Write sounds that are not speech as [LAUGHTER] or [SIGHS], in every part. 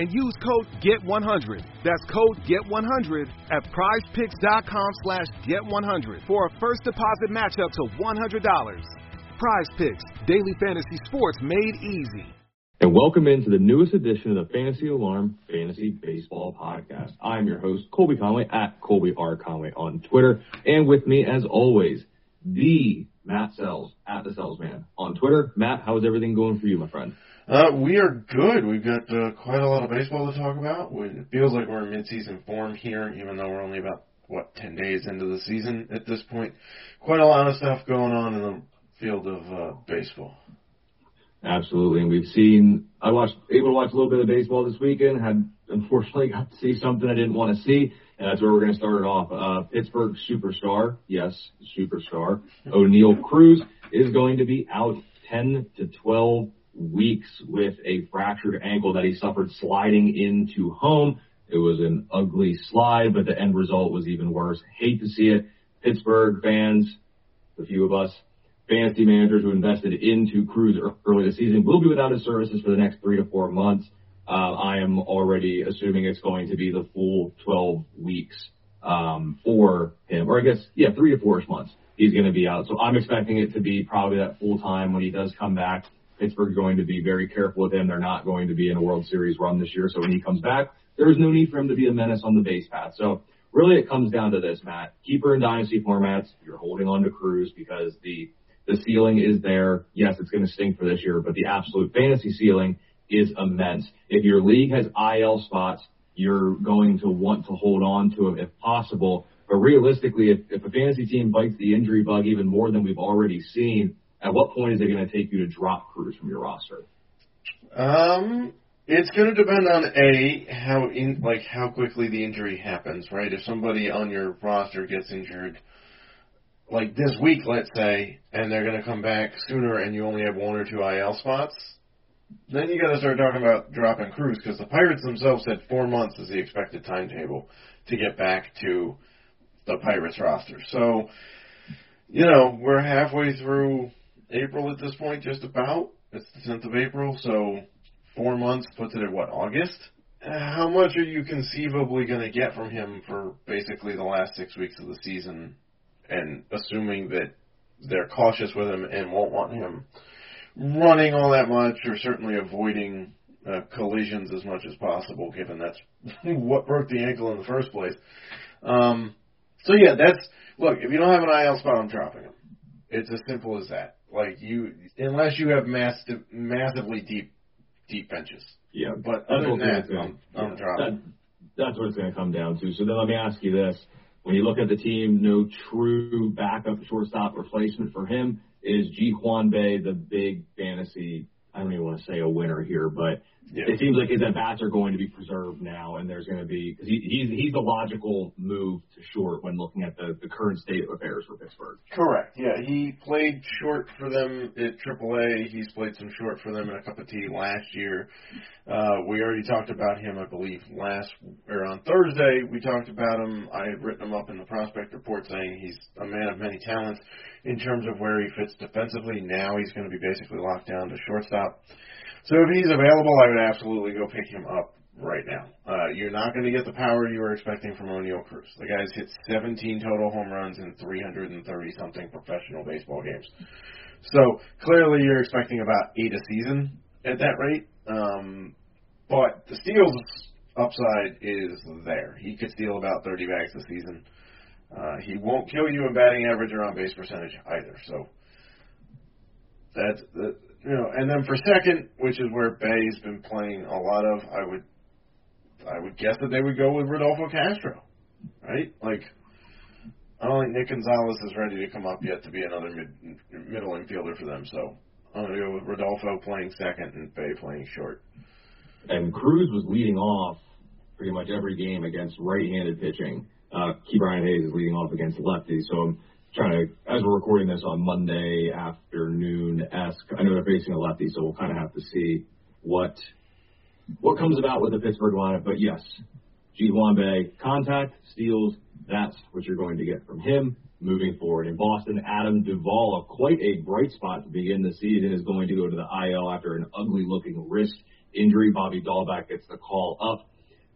and use code GET100. That's code GET100 at prizepicks.com slash GET100 for a first deposit match up to $100. Prize Picks, daily fantasy sports made easy. And welcome into the newest edition of the Fantasy Alarm Fantasy Baseball Podcast. I'm your host, Colby Conway, at Colby R. Conway on Twitter. And with me, as always, the Matt Selz, at the Selzman on Twitter. Matt, how is everything going for you, my friend? Uh, we are good. We've got uh, quite a lot of baseball to talk about. It feels like we're in mid-season form here, even though we're only about what ten days into the season at this point. Quite a lot of stuff going on in the field of uh, baseball. Absolutely, and we've seen. I watched able to watch a little bit of baseball this weekend. Had unfortunately got to see something I didn't want to see, and that's where we're going to start it off. Uh, Pittsburgh superstar, yes, superstar [LAUGHS] Oneil Cruz is going to be out 10 to 12 weeks with a fractured ankle that he suffered sliding into home. It was an ugly slide, but the end result was even worse. Hate to see it. Pittsburgh fans, a few of us, fantasy managers who invested into Cruz early this season will be without his services for the next three to four months. Uh, I am already assuming it's going to be the full 12 weeks um, for him, or I guess, yeah, three to four months he's going to be out. So I'm expecting it to be probably that full time when he does come back. Pittsburgh's going to be very careful with him. They're not going to be in a World Series run this year. So when he comes back, there's no need for him to be a menace on the base path. So really it comes down to this, Matt. Keeper and dynasty formats, you're holding on to Cruz because the the ceiling is there. Yes, it's going to stink for this year, but the absolute fantasy ceiling is immense. If your league has IL spots, you're going to want to hold on to them if possible. But realistically, if, if a fantasy team bites the injury bug even more than we've already seen, at what point is it going to take you to drop Cruz from your roster? Um, it's going to depend on a how in like how quickly the injury happens, right? If somebody on your roster gets injured, like this week, let's say, and they're going to come back sooner, and you only have one or two IL spots, then you got to start talking about dropping Cruz because the Pirates themselves said four months is the expected timetable to get back to the Pirates roster. So, you know, we're halfway through April at this point, just about. It's the 10th of April, so four months puts it at what, August? How much are you conceivably going to get from him for basically the last six weeks of the season, and assuming that they're cautious with him and won't want him running all that much, or certainly avoiding uh, collisions as much as possible, given that's [LAUGHS] what broke the ankle in the first place. Um, so yeah, that's look. If you don't have an IL spot, I'm dropping him. It's as simple as that. Like you, unless you have massive, massively deep, deep benches. Yeah, but other than that, I'm, I'm dropping. That, that's what it's going to come down to. So then let me ask you this: When you look at the team, no true backup shortstop replacement for him. Is Ji Hwan Bae the big fantasy? I don't even want to say a winner here, but yeah. It seems like his at bats are going to be preserved now, and there's going to be because he, he's he's the logical move to short when looking at the the current state of affairs for Pittsburgh. Correct. Yeah, he played short for them at AAA. He's played some short for them in a cup of tea last year. Uh, we already talked about him, I believe, last or on Thursday. We talked about him. I had written him up in the prospect report saying he's a man of many talents in terms of where he fits defensively. Now he's going to be basically locked down to shortstop. So if he's available, I would absolutely go pick him up right now. Uh, you're not going to get the power you were expecting from Oneil Cruz. The guy's hit 17 total home runs in 330 something professional baseball games. So clearly you're expecting about eight a season at that rate. Um, but the steals upside is there. He could steal about 30 bags a season. Uh, he won't kill you in batting average or on base percentage either. So that's you know, and then for second, which is where Bae's been playing a lot of, I would, I would guess that they would go with Rodolfo Castro, right? Like, I don't think Nick Gonzalez is ready to come up yet to be another mid, middle infielder for them. So I'm going to go with Rodolfo playing second and Bay playing short. And Cruz was leading off pretty much every game against right-handed pitching. Uh, Ke'Bryan Hayes is leading off against lefties. So I'm trying to, as we're recording this on Monday afternoon esque, I know they're facing a lefty, so we'll kind of have to see what what comes about with the Pittsburgh lineup. But yes, Hwan contact, steals, that's what you're going to get from him moving forward. In Boston, Adam Duvall, a quite a bright spot to begin the season, is going to go to the IL after an ugly looking wrist injury. Bobby Dalbec gets the call up.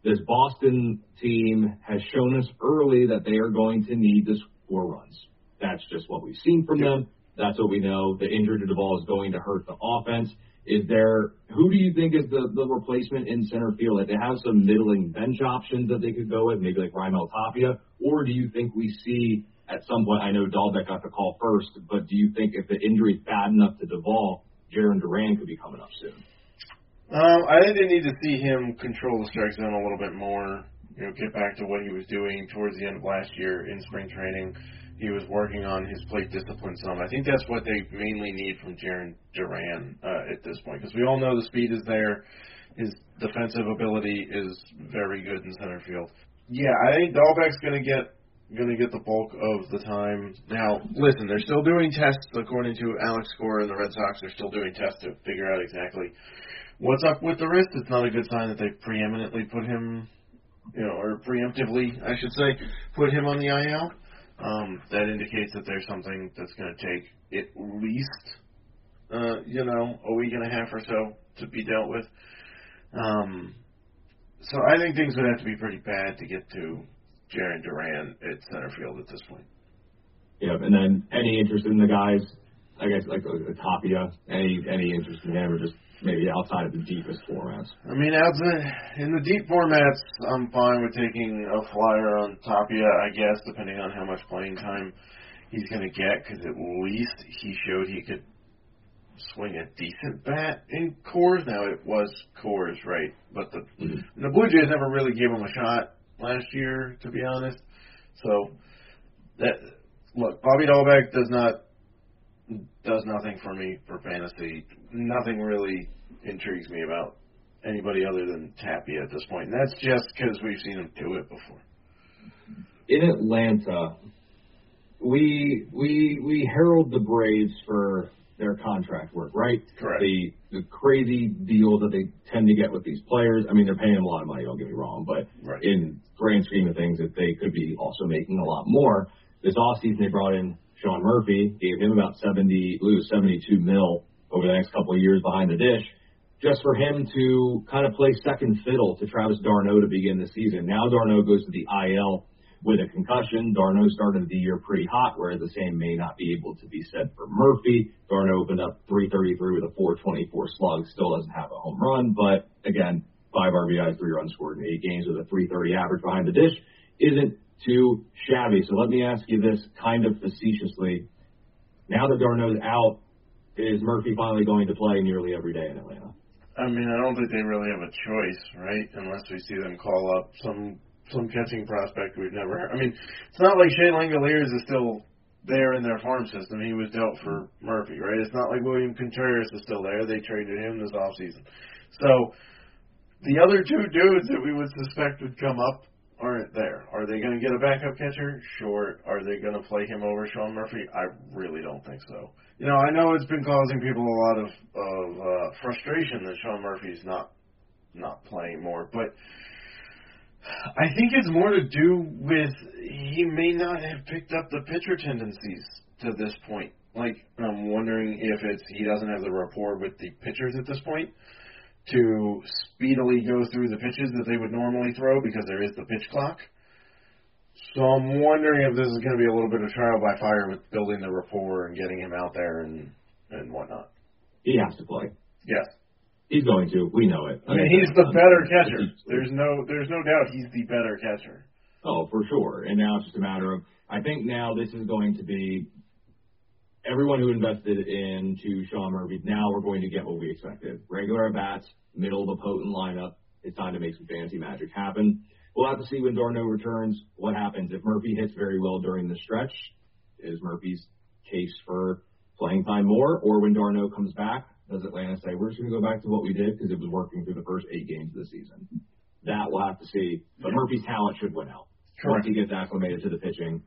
This Boston team has shown us early that they are going to need to score runs. That's just what we've seen from them. That's what we know. The injury to Duvall is going to hurt the offense. Is there who do you think is the, the replacement in center field? Like they have some middling bench options that they could go with, maybe like Raimel Tapia, or do you think we see at some point? I know Dalbec got the call first, but do you think if the injury is bad enough to Duvall, Jarren Duran could be coming up soon? Um, I think they need to see him control the strike zone a little bit more. You know, get back to what he was doing towards the end of last year in spring training. He was working on his plate discipline some. I think that's what they mainly need from Jarren Duran uh, at this point, because we all know the speed is there. His defensive ability is very good in center field. Yeah, I think Dalbec's going to get going to get the bulk of the time. Now, listen, they're still doing tests according to Alex Cora and the Red Sox. They're still doing tests to figure out exactly what's up with the wrist. It's not a good sign that they preeminently put him, you know, or preemptively, I should say, put him on the IL. Um, that indicates that there's something that's going to take at least, uh, you know, a week and a half or so to be dealt with. Um, so I think things would have to be pretty bad to get to Jarren Duran at center field at this point. Yep, and then any interest in the guys, I guess like uh, Tapia, any any interest in him or just maybe outside of the deepest formats? I mean, outside in the deep formats, I'm fine with taking a flyer on Tapia, I guess, depending on how much playing time he's going to get, because at least he showed he could swing a decent bat in Coors. Now it was Coors, right? But the mm-hmm. the Blue Jays never really gave him a shot last year, to be honest. So that look, Bobby Dalbec does not does nothing for me for fantasy. Nothing really intrigues me about anybody other than Tapia at this point, and that's just because we've seen him do it before. In Atlanta, we we we herald the Braves for their contract work, right? Correct. The the crazy deals that they tend to get with these players. I mean, they're paying them a lot of money. Don't get me wrong, but right. in grand scheme of things, that they could be also making a lot more. This offseason, they brought in Sean Murphy, gave him about 70, lose 72 mil over the next couple of years behind the dish, just for him to kind of play second fiddle to Travis d'Arnaud to begin the season. Now d'Arnaud goes to the IL with a concussion. d'Arnaud started the year pretty hot, whereas the same may not be able to be said for Murphy. Darno opened up 333 with a 424 slug, still doesn't have a home run, but again, five RBIs, three runs scored in eight games with a 330 average behind the dish isn't too shabby. So let me ask you this kind of facetiously. Now that d'Arnaud's out, is Murphy finally going to play nearly every day in Atlanta? I mean, I don't think they really have a choice, right? Unless we see them call up some some catching prospect we've never heard. I mean, it's not like Shea Langeliers is still there in their farm system. He was dealt for Murphy, right? It's not like William Contreras is still there. They traded him this offseason. So the other two dudes that we would suspect would come up aren't there. Are they going to get a backup catcher? Sure. Are they going to play him over Sean Murphy? I really don't think so. You know, I know it's been causing people a lot of of uh, frustration that Sean Murphy's not not playing more, but I think it's more to do with he may not have picked up the pitcher tendencies to this point. Like I'm wondering if it's he doesn't have the rapport with the pitchers at this point to speedily go through the pitches that they would normally throw because there is the pitch clock. So I'm wondering if this is going to be a little bit of trial by fire with building the rapport and getting him out there and and whatnot. He has to play. Yes. He's going to. We know it. I mean, he's the better catcher. There's no, there's no doubt he's the better catcher. Oh, for sure. And now it's just a matter of. I think now this is going to be everyone who invested into Sean Murphy, now we're going to get what we expected. Regular at bats, middle of a potent lineup. It's time to make some fancy magic happen. We'll have to see when d'Arnaud returns what happens. If Murphy hits very well during the stretch, is Murphy's case for playing time more? Or when d'Arnaud comes back, does Atlanta say, we're just going to go back to what we did because it was working through the first eight games of the season? That we'll have to see. But Murphy's talent should win out. Once he gets acclimated to the pitching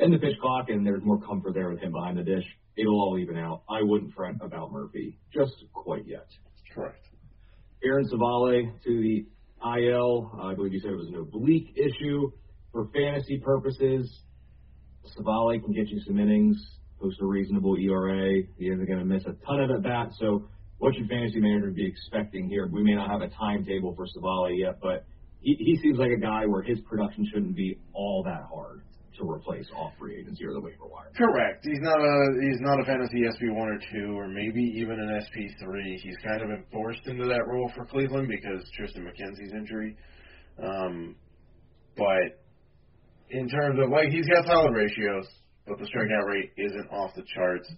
and the pitch clock, and there's more comfort there with him behind the dish, it'll all even out. I wouldn't fret about Murphy just quite yet. Correct. Aaron Civale to the IL. Uh, I believe you said it was an oblique issue. For fantasy purposes, Civale can get you some innings, post a reasonable ERA. He isn't going to miss a ton of at bats. So, what should fantasy managers be expecting here? We may not have a timetable for Civale yet, but he, he seems like a guy where his production shouldn't be all that hard to replace off free agency or the waiver wire. Correct. He's not a he's not a fantasy SP one or two or maybe even an SP three. He's kind of been forced into that role for Cleveland because Triston McKenzie's injury. Um, but in terms of like he's got solid ratios, but the strikeout rate isn't off the charts.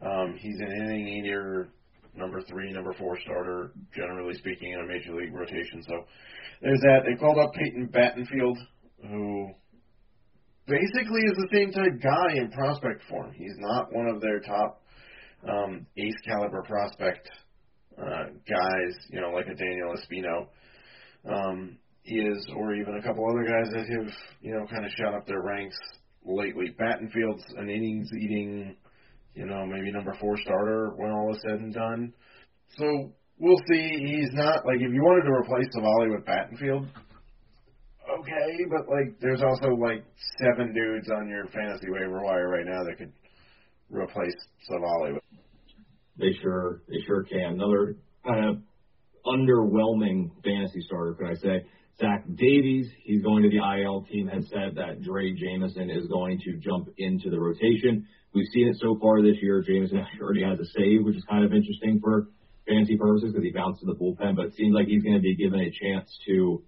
Um, he's an inning eater, number three, number four starter, generally speaking, in a major league rotation. So there's that. They called up Peyton Battenfield, who basically is the same type guy in prospect form. He's not one of their top um, ace caliber prospect uh, guys, you know, like a Daniel Espino. Um, is, or even a couple other guys that have, you know, kind of shot up their ranks lately. Battenfield's an innings eating, you know, maybe number four starter when all is said and done. So we'll see. He's not like if you wanted to replace Civale with Battenfield, okay, but like there's also like seven dudes on your fantasy waiver wire right now that could replace Civale. They sure, they sure can. Another kind of underwhelming fantasy starter, could I say? Zach Davies, he's going to the IL team, has said that Drey Jameson is going to jump into the rotation. We've seen it so far this year. Jameson [LAUGHS] already has a save, which is kind of interesting for fantasy purposes because he bounced to the bullpen, but it seems like he's going to be given a chance to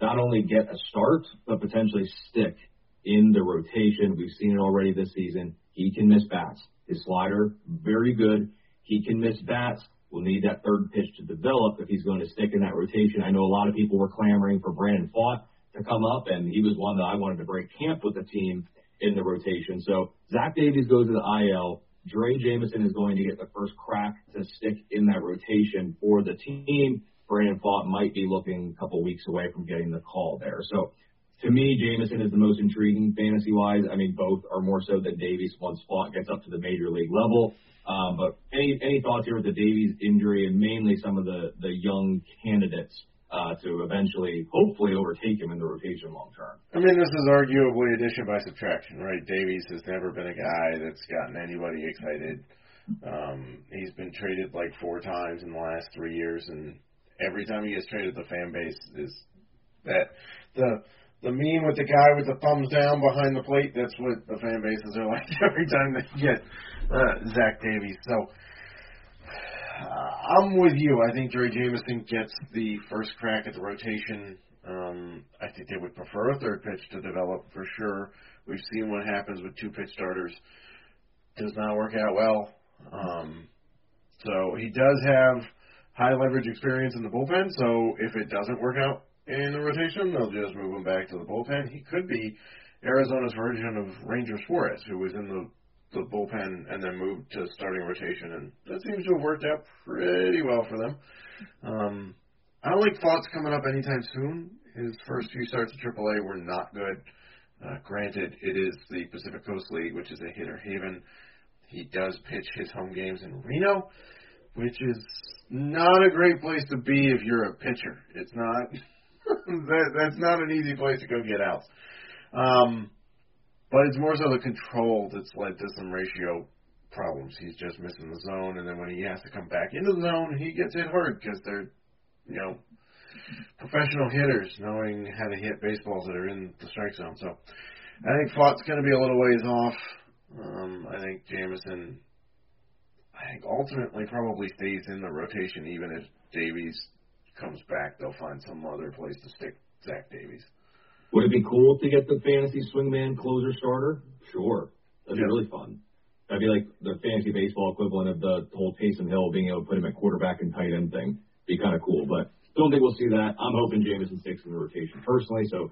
not only get a start, but potentially stick in the rotation. We've seen it already this season. He can miss bats. His slider, very good. He can miss bats. We'll need that third pitch to develop if he's going to stick in that rotation. I know a lot of people were clamoring for Brandon Pfaadt to come up, and he was one that I wanted to break camp with the team in the rotation. So Zach Davies goes to the IL. Drey Jameson is going to get the first crack to stick in that rotation for the team. Brandon Pfaadt might be looking a couple weeks away from getting the call there. So to me, Jameson is the most intriguing fantasy wise. I mean, both are more so than Davies once Pfaadt gets up to the major league level. Um, but any any thoughts here with the Davies injury and mainly some of the the young candidates uh, to eventually, hopefully, overtake him in the rotation long term? I mean, this is arguably addition by subtraction, right? Davies has never been a guy that's gotten anybody excited. Um, he's been traded like four times in the last three years, and every time he gets traded, the fan base is that the the meme with the guy with the thumbs down behind the plate. That's what the fan bases are [LAUGHS] like every time they get uh, Zach Davies. So uh, [SIGHS] I'm with you. I think Drey Jameson gets the first crack at the rotation. Um, I think they would prefer a third pitch to develop for sure. We've seen what happens with two pitch starters. Does not work out well. Um, so he does have high leverage experience in the bullpen. So if it doesn't work out in the rotation, they'll just move him back to the bullpen. He could be Arizona's version of Ranger Suarez, who was in the the bullpen and then moved to starting rotation, and that seems to have worked out pretty well for them. Um, I don't think Pfaadt's coming up anytime soon. His first few starts at AAA were not good. Uh, granted, it is the Pacific Coast League, which is a hitter haven. He does pitch his home games in Reno, which is not a great place to be if you're a pitcher. It's not. [LAUGHS] that, that's not an easy place to go get out. Um, but it's more so the control that's led to some ratio problems. He's just missing the zone, and then when he has to come back into the zone, he gets hit hard because they're, you know, professional hitters knowing how to hit baseballs that are in the strike zone. So I think Pfaadt's going to be a little ways off. Um, I think Jameson, I think ultimately probably stays in the rotation even if Davies comes back. They'll find some other place to stick Zach Davies. Would it be cool to get the fantasy swingman closer starter? Sure. That'd Yeah. be really fun. That'd be like the fantasy baseball equivalent of the whole Taysom Hill being able to put him at quarterback and tight end thing. Be kind of cool, but don't think we'll see that. I'm hoping Jameson sticks in the rotation personally, so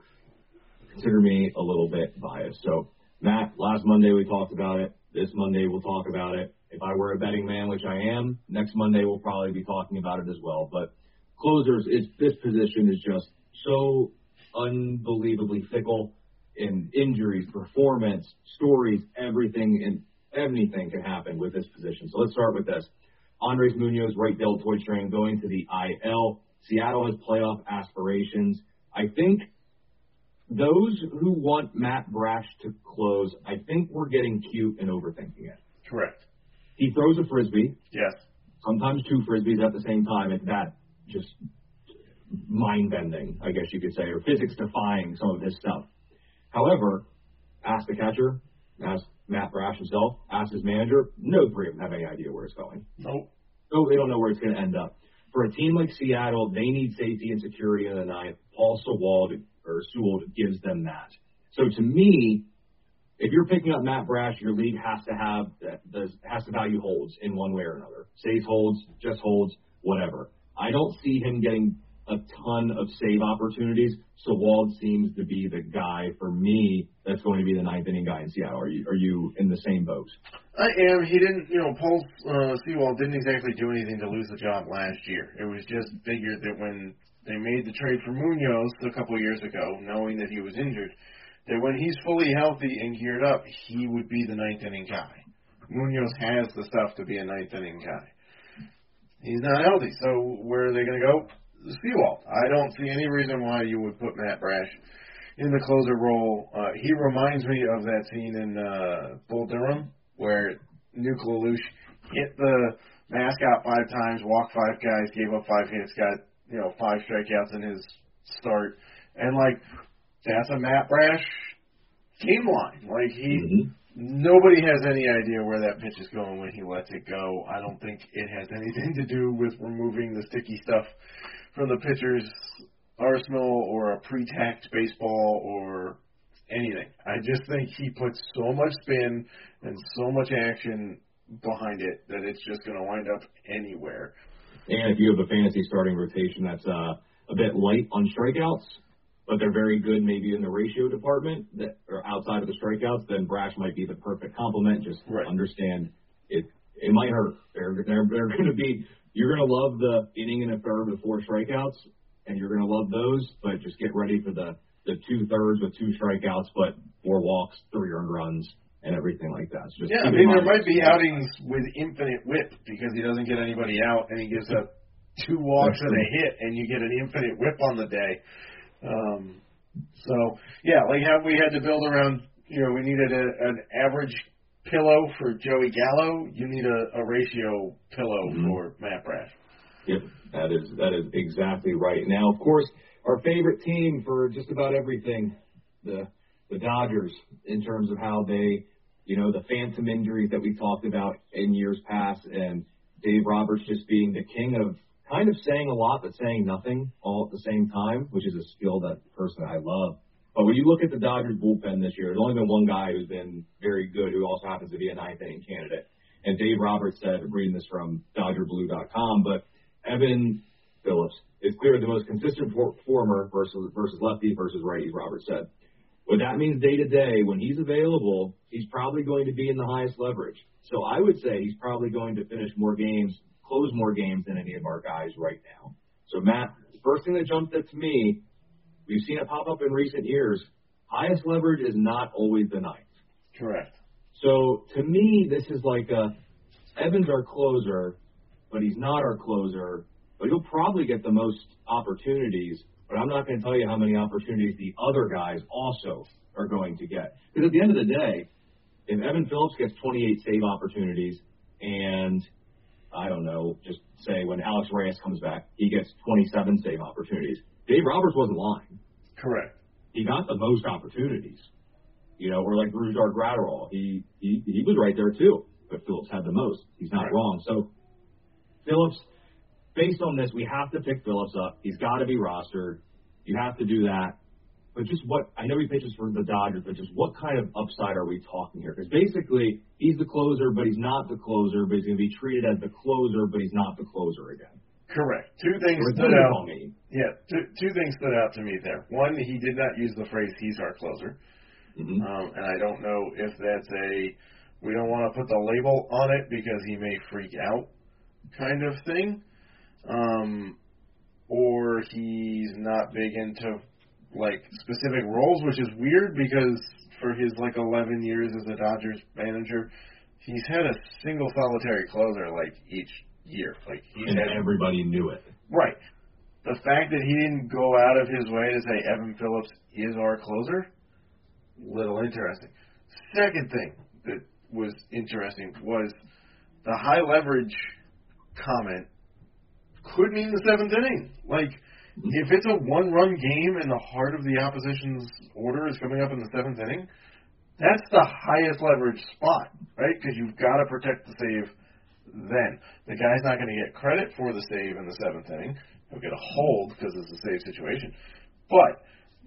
consider me a little bit biased. So, Matt, last Monday we talked about it. This Monday we'll talk about it. If I were a betting man, which I am, next Monday we'll probably be talking about it as well. But closers, it's, this position is just so unbelievably fickle in injuries, performance, stories, everything, and anything can happen with this position. So let's start with this. Andres Munoz, right deltoid strain, going to the IL. Seattle has playoff aspirations. I think those who want Matt Brash to close, I think we're getting cute and overthinking it. Correct. He throws a frisbee. Yes. Sometimes two frisbees at the same time. It's that just mind bending, I guess you could say, or physics defying some of his stuff. However, ask the catcher, ask Matt Brash himself, ask his manager. No three of them have any idea where it's going. Nope. No, they don't know where it's going to end up. For a team like Seattle, they need safety and security in the ninth. Paul Sewald or Sewald gives them that. So to me, if you're picking up Matt Brash, your league has to have the has to value holds in one way or another. Saves holds, just holds, whatever. I don't see him getting a ton of save opportunities. Sewald seems to be the guy for me that's going to be the ninth inning guy in Seattle. Are you are you in the same boat? I am. He didn't, you know, Paul uh, Sewald didn't exactly do anything to lose the job last year. It was just figured that when they made the trade for Munoz a couple of years ago, knowing that he was injured, that when he's fully healthy and geared up, he would be the ninth inning guy. Munoz has the stuff to be a ninth inning guy. He's not healthy, so where are they going to go? Sewald. I don't see any reason why you would put Matt Brash in the closer role. Uh, he reminds me of that scene in uh, Bull Durham where Nuke LaLoosh hit the mascot five times, walked five guys, gave up five hits, got you know five strikeouts in his start, and like that's a Matt Brash game line. Like he. Mm-hmm. Nobody has any idea where that pitch is going when he lets it go. I don't think it has anything to do with removing the sticky stuff from the pitcher's arsenal or a pre-tacked baseball or anything. I just think he puts so much spin and so much action behind it that it's just going to wind up anywhere. And if you have a fantasy starting rotation that's uh, a bit light on strikeouts, but they're very good maybe in the ratio department that or outside of the strikeouts, then Brash might be the perfect complement. Just right. understand it. It might hurt. They're they're, they're going to be you're going to love the inning and a third with four strikeouts, and you're going to love those, but just get ready for the, the two thirds with two strikeouts, but four walks, three earned runs, and everything like that. So yeah, I mean, there might be outings with infinite WHIP because he doesn't get anybody out and he gives up two walks and a hit, and you get an infinite WHIP on the day. Um, so, yeah, like how we had to build around, you know, we needed a, an average pillow for Joey Gallo, you need a, a ratio pillow mm-hmm. for Matt Brash. Yep, that is that is exactly right. Now, of course, our favorite team for just about everything, the the Dodgers, in terms of how they, you know, the phantom injuries that we talked about in years past, and Dave Roberts just being the king of kind of saying a lot but saying nothing all at the same time, which is a skill that personally I love. But when you look at the Dodgers bullpen this year, there's only been one guy who's been very good, who also happens to be a ninth inning candidate. And Dave Roberts said, reading this from DodgerBlue.com, but Evan Phillips is clearly the most consistent performer versus versus lefty versus righty. Roberts said. What that means day to day, when he's available, he's probably going to be in the highest leverage. So I would say he's probably going to finish more games, close more games than any of our guys right now. So Matt, the first thing that jumped up to me We've seen it pop up in recent years. Highest leverage is not always the ninth. Correct. So to me, this is like a Evans our closer, but he's not our closer. But he'll probably get the most opportunities. But I'm not going to tell you how many opportunities the other guys also are going to get. Because at the end of the day, if Evan Phillips gets 28 save opportunities, and I don't know, just say when Alex Reyes comes back, he gets 27 save opportunities Dave Roberts wasn't lying. Correct. He got the most opportunities. You know, or like Brusdar Graterol, he, he he was right there too, but Phillips had the most. He's not right. wrong. So Phillips, based on this, we have to pick Phillips up. He's got to be rostered. You have to do that. But just what I know he pitches for the Dodgers, but just what kind of upside are we talking here? Because basically, he's the closer, but he's not the closer, but he's going to be treated as the closer, but he's not the closer again. Correct. Two things Or stood out. To me. Yeah, two, two things stood out to me there. One, he did not use the phrase "he's our closer," hmm um, and I don't know if that's a we don't want to put the label on it because he may freak out kind of thing, um, or he's not big into like specific roles, which is weird because for his like 11 years as a Dodgers manager, he's had a single solitary closer like each year. Like he's And had everybody knew it. Right. The fact that he didn't go out of his way to say Evan Phillips is our closer, little interesting. Second thing that was interesting was the high leverage comment could mean the seventh inning. Like, if it's a one run game and the heart of the opposition's order is coming up in the seventh inning, that's the highest leverage spot, right? Because you've got to protect the save then. The guy's not going to get credit for the save in the seventh inning. He'll get a hold because it's a save situation. But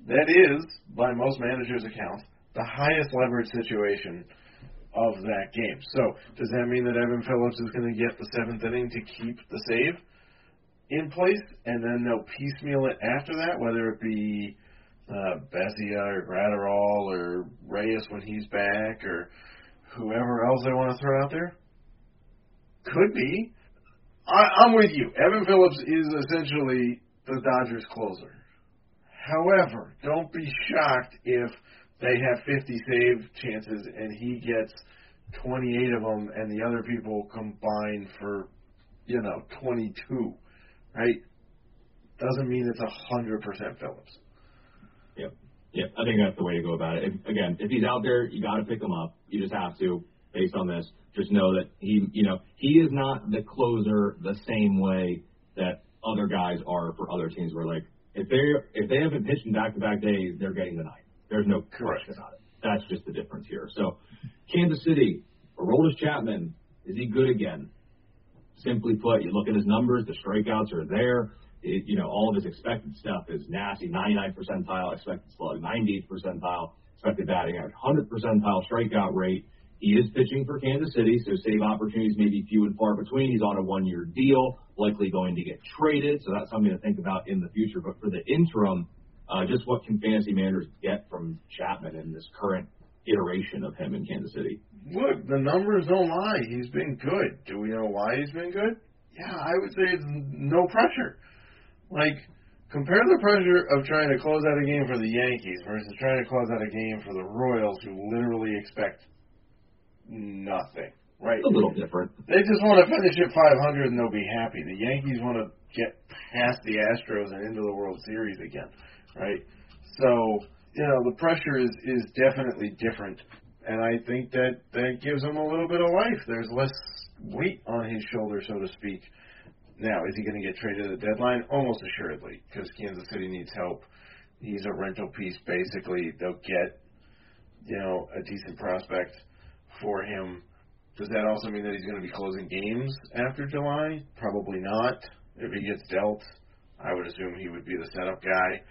that is, by most managers' accounts, the highest leverage situation of that game. So does that mean that Evan Phillips is going to get the seventh inning to keep the save in place, and then they'll piecemeal it after that, whether it be uh, or Graterol or Reyes when he's back or whoever else they want to throw out there? Could be. I, I'm with you. Evan Phillips is essentially the Dodgers closer. However, don't be shocked if they have 50 save chances and he gets 28 of them and the other people combine for, you know, 22, right? Doesn't mean it's 100% Phillips. Yep. Yep. I think that's the way to go about it. If, again, if he's out there, you got to pick him up. You just have to, based on this. Just know that he, you know, he is not the closer the same way that other guys are for other teams. Where like, if they if they haven't pitched in back-to-back days, they're getting the night. There's no Correct. question about it. That's just the difference here. So, Kansas City, Aroldis Chapman, is he good again? Simply put, you look at his numbers, the strikeouts are there. It, you know, all of his expected stuff is nasty. 99 percentile expected slug, 98 percentile expected batting average, 100 percentile strikeout rate. He is pitching for Kansas City, so save opportunities may be few and far between. He's on a one-year deal, likely going to get traded, so that's something to think about in the future. But for the interim, uh, just what can fantasy managers get from Chapman in this current iteration of him in Kansas City? Look, the numbers don't lie. He's been good. Do we know why he's been good? Yeah, I would say it's no pressure. Like, compare the pressure of trying to close out a game for the Yankees versus trying to close out a game for the Royals, who literally expect nothing. Right? A little different. They just want to finish at 500 and they'll be happy. The Yankees want to get past the Astros and into the World Series again, right? So, you know, the pressure is is definitely different, and I think that that gives him a little bit of life. There's less weight on his shoulder, so to speak. Now, is he going to get traded at the deadline? Almost assuredly, because Kansas City needs help. He's a rental piece, basically. They'll get, you know, a decent prospect for him. Does that also mean that he's going to be closing games after July? Probably not. If he gets dealt, I would assume he would be the setup guy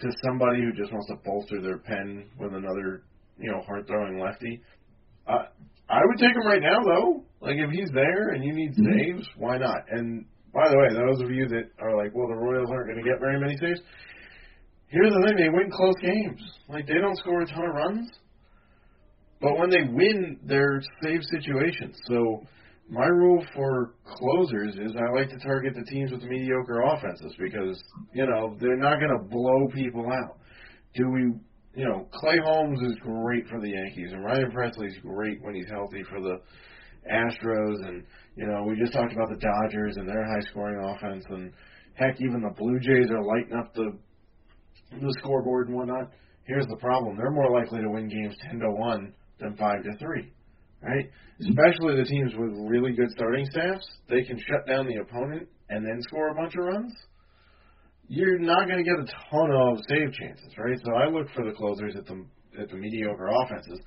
to somebody who just wants to bolster their pen with another, you know, hard throwing lefty. Uh, I would take him right now, though. Like if he's there and you need Mhm. saves, why not? And by the way, those of you that are like, well, the Royals aren't going to get very many saves. Here's the thing: they win close games. Like they don't score a ton of runs, but when they win, they're save situations. So my rule for closers is I like to target the teams with mediocre offenses because you know they're not going to blow people out. Do we? You know, Clay Holmes is great for the Yankees, and Ryan Pressly's great when he's healthy for the Astros, and you know we just talked about the Dodgers and their high-scoring offense, and heck, even the Blue Jays are lighting up the the scoreboard and whatnot. Here's the problem: they're more likely to win games ten to one than five to three, right? Mm-hmm. Especially the teams with really good starting staffs, they can shut down the opponent and then score a bunch of runs. You're not going to get a ton of save chances, right? So I look for the closers at the at the mediocre offenses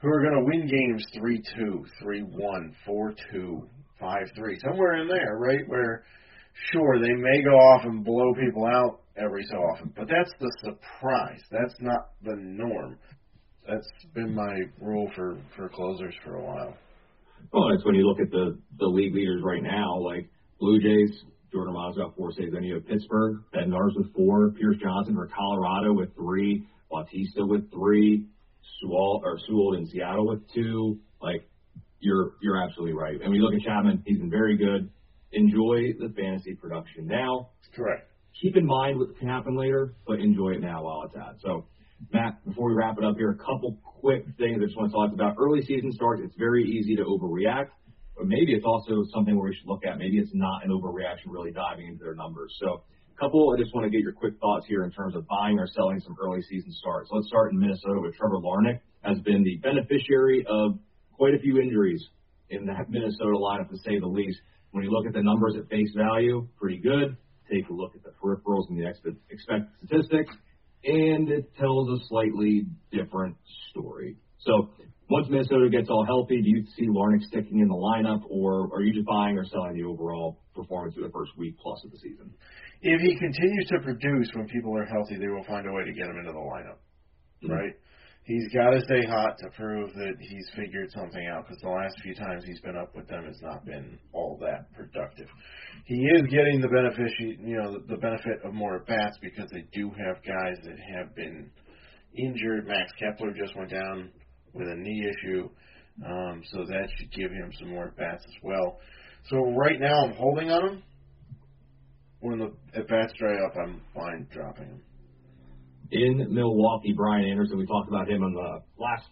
who are going to win games 3-2, 3-1, 4-2, 5-3, somewhere in there, right? Where Sure, they may go off and blow people out every so often, but that's the surprise. That's not the norm. That's been my rule for for closers for a while. Well, it's when you look at the the league leaders right now, like Blue Jays, Jordan Miles got four saves. Then you have Pittsburgh, Bednar with four, Pierce Johnson for Colorado with three, Bautista with three, Sewald or Sewald in Seattle with two. Like you're you're absolutely right. And we look at Chapman, he's been very good. Enjoy the fantasy production now. Correct. Keep in mind what can happen later, but enjoy it now while it's at. So, Matt, before we wrap it up here, a couple quick things I just want to talk about. Early season starts, it's very easy to overreact, but maybe it's also something where we should look at. Maybe it's not an overreaction really diving into their numbers. So, a couple, I just want to get your quick thoughts here in terms of buying or selling some early season starts. Let's start in Minnesota with Trevor Larnach, has been the beneficiary of quite a few injuries in that [LAUGHS] Minnesota lineup, to say the least. When you look at the numbers at face value, pretty good. Take a look at the peripherals and the expected statistics, and it tells a slightly different story. So once Minnesota gets all healthy, do you see Larnach sticking in the lineup, or are you just buying or selling the overall performance of the first week plus of the season? If he continues to produce when people are healthy, they will find a way to get him into the lineup, mm-hmm. right? he's got to stay hot to prove that he's figured something out because the last few times he's been up with them has not been all that productive. He is getting the benefit, you know, the benefit of more at bats because they do have guys that have been injured. Max Kepler just went down with a knee issue, um, so that should give him some more at bats as well. So right now I'm holding on him. When the at bats dry up, I'm fine dropping him in Milwaukee, Brian Anderson. We talked about him on the last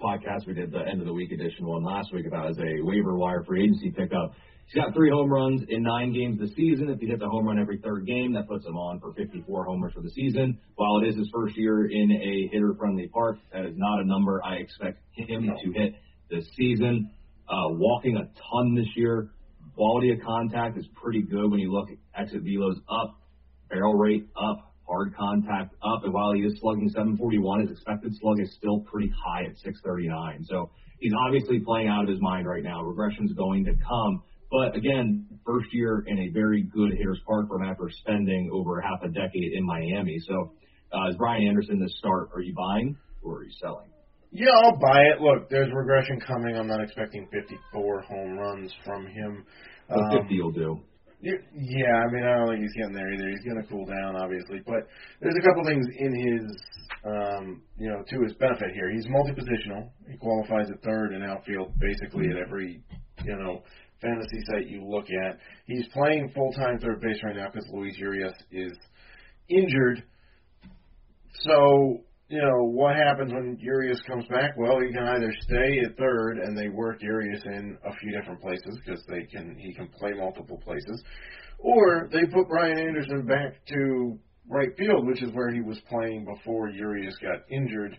podcast. We did the end of the week edition one last week about as a waiver wire free agency pickup. He's got three home runs in nine games this season. If he hits a home run every third game, that puts him on for 54 homers for the season. While it is his first year in a hitter-friendly park, that is not a number I expect him to hit this season. Uh, walking a ton this year. Quality of contact is pretty good when you look at exit velos up, barrel rate up, hard contact up, and while he is slugging 741, his expected slug is still pretty high at 639. So he's obviously playing out of his mind right now. Regression's going to come. But again, first year in a very good hitter's park from after spending over half a decade in Miami. So, uh, is Brian Anderson the start? Are you buying or are you selling? Yeah, I'll buy it. Look, there's regression coming. I'm not expecting 54 home runs from him. Um, 50 will do. Yeah, I mean, I don't think he's getting there either. He's going to cool down, obviously, but there's a couple things in his, um, you know, to his benefit here. He's multi-positional. He qualifies at third and outfield basically at every, you know, fantasy site you look at. He's playing full-time third base right now because Luis Urias is injured. So you know, what happens when Urias comes back? Well, he can either stay at third and they work Urias in a few different places because they can he can play multiple places, or they put Brian Anderson back to right field, which is where he was playing before Urias got injured.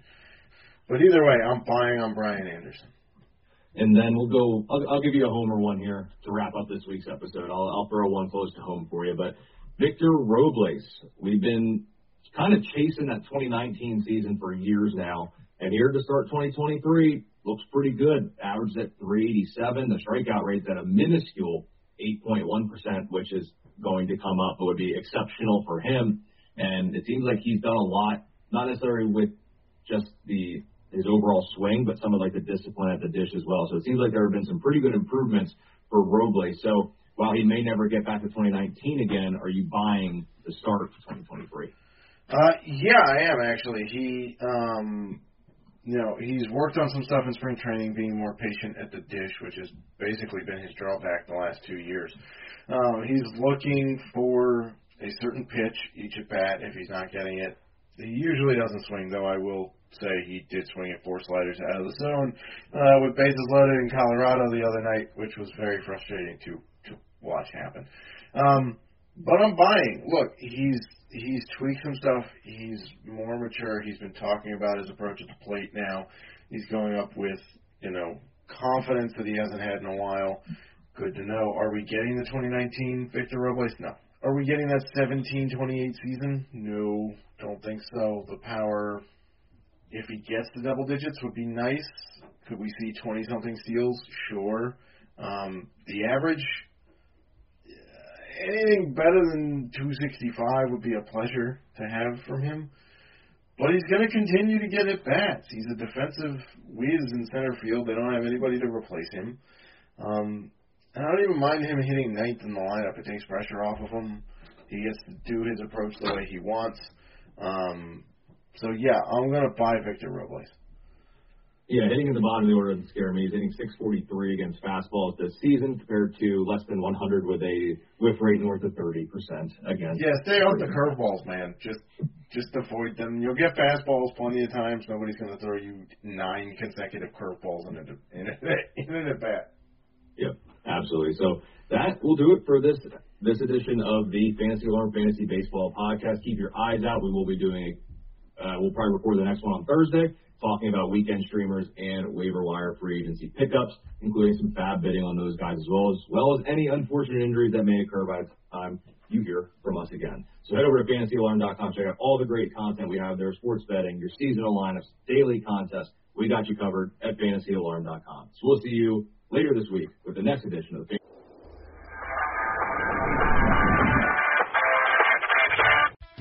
But either way, I'm buying on Brian Anderson. And then we'll go. I'll, I'll give you a homer one here to wrap up this week's episode. I'll, I'll throw one close to home for you, but Victor Robles. We've been kind of chasing that 2019 season for years now. And here to start 2023 looks pretty good. Averaged at 387. The strikeout rate's at a minuscule 8.1%, which is going to come up, but would be exceptional for him. And it seems like he's done a lot, not necessarily with just the his overall swing, but some of like the discipline at the dish as well. So it seems like there have been some pretty good improvements for Robles. So while he may never get back to 2019 again, are you buying the start of 2023? Uh, yeah, I am actually. He, um, you know, he's worked on some stuff in spring training, being more patient at the dish, which has basically been his drawback the last two years. Um, he's looking for a certain pitch each at bat. If he's not getting it, he usually doesn't swing. Though I will say he did swing at four sliders out of the zone uh, with bases loaded in Colorado the other night, which was very frustrating to to watch happen. Um, but I'm buying. Look, he's he's tweaked some stuff. He's more mature. He's been talking about his approach at the plate now. He's going up with, you know, confidence that he hasn't had in a while. Good to know. Are we getting the 2019 Victor Robles? No. Are we getting that 17-28 season? No, don't think so. The power, if he gets the double digits, would be nice. Could we see 20-something steals? Sure. Um, the average, anything better than 265 would be a pleasure to have from him. But he's going to continue to get at bats. He's a defensive whiz in center field. They don't have anybody to replace him. Um, and I don't even mind him hitting ninth in the lineup. It takes pressure off of him. He gets to do his approach the way he wants. Um, so yeah, I'm going to buy Victor Robles. Yeah, hitting in the bottom of the order doesn't scare me. He's hitting 643 against fastballs this season compared to less than 100 with a whiff rate north of 30% against. Yeah, stay off the curveballs, man. Just just avoid them. You'll get fastballs plenty of times. Nobody's going to throw you nine consecutive curveballs in a in a, [LAUGHS] in at bat. Yep, absolutely. So that will do it for this this edition of the Fantasy Alarm Fantasy Baseball Podcast. Keep your eyes out. We will be doing. Uh, we'll probably record the next one on Thursday talking about weekend streamers and waiver wire free agency pickups, including some FAAB bidding on those guys as well as well as any unfortunate injuries that may occur by the time you hear from us again. So head over to fantasyalarm.com, check out all the great content we have there, sports betting, your seasonal lineups, daily contests. We got you covered at fantasyalarm.com. So we'll see you later this week with the next edition of the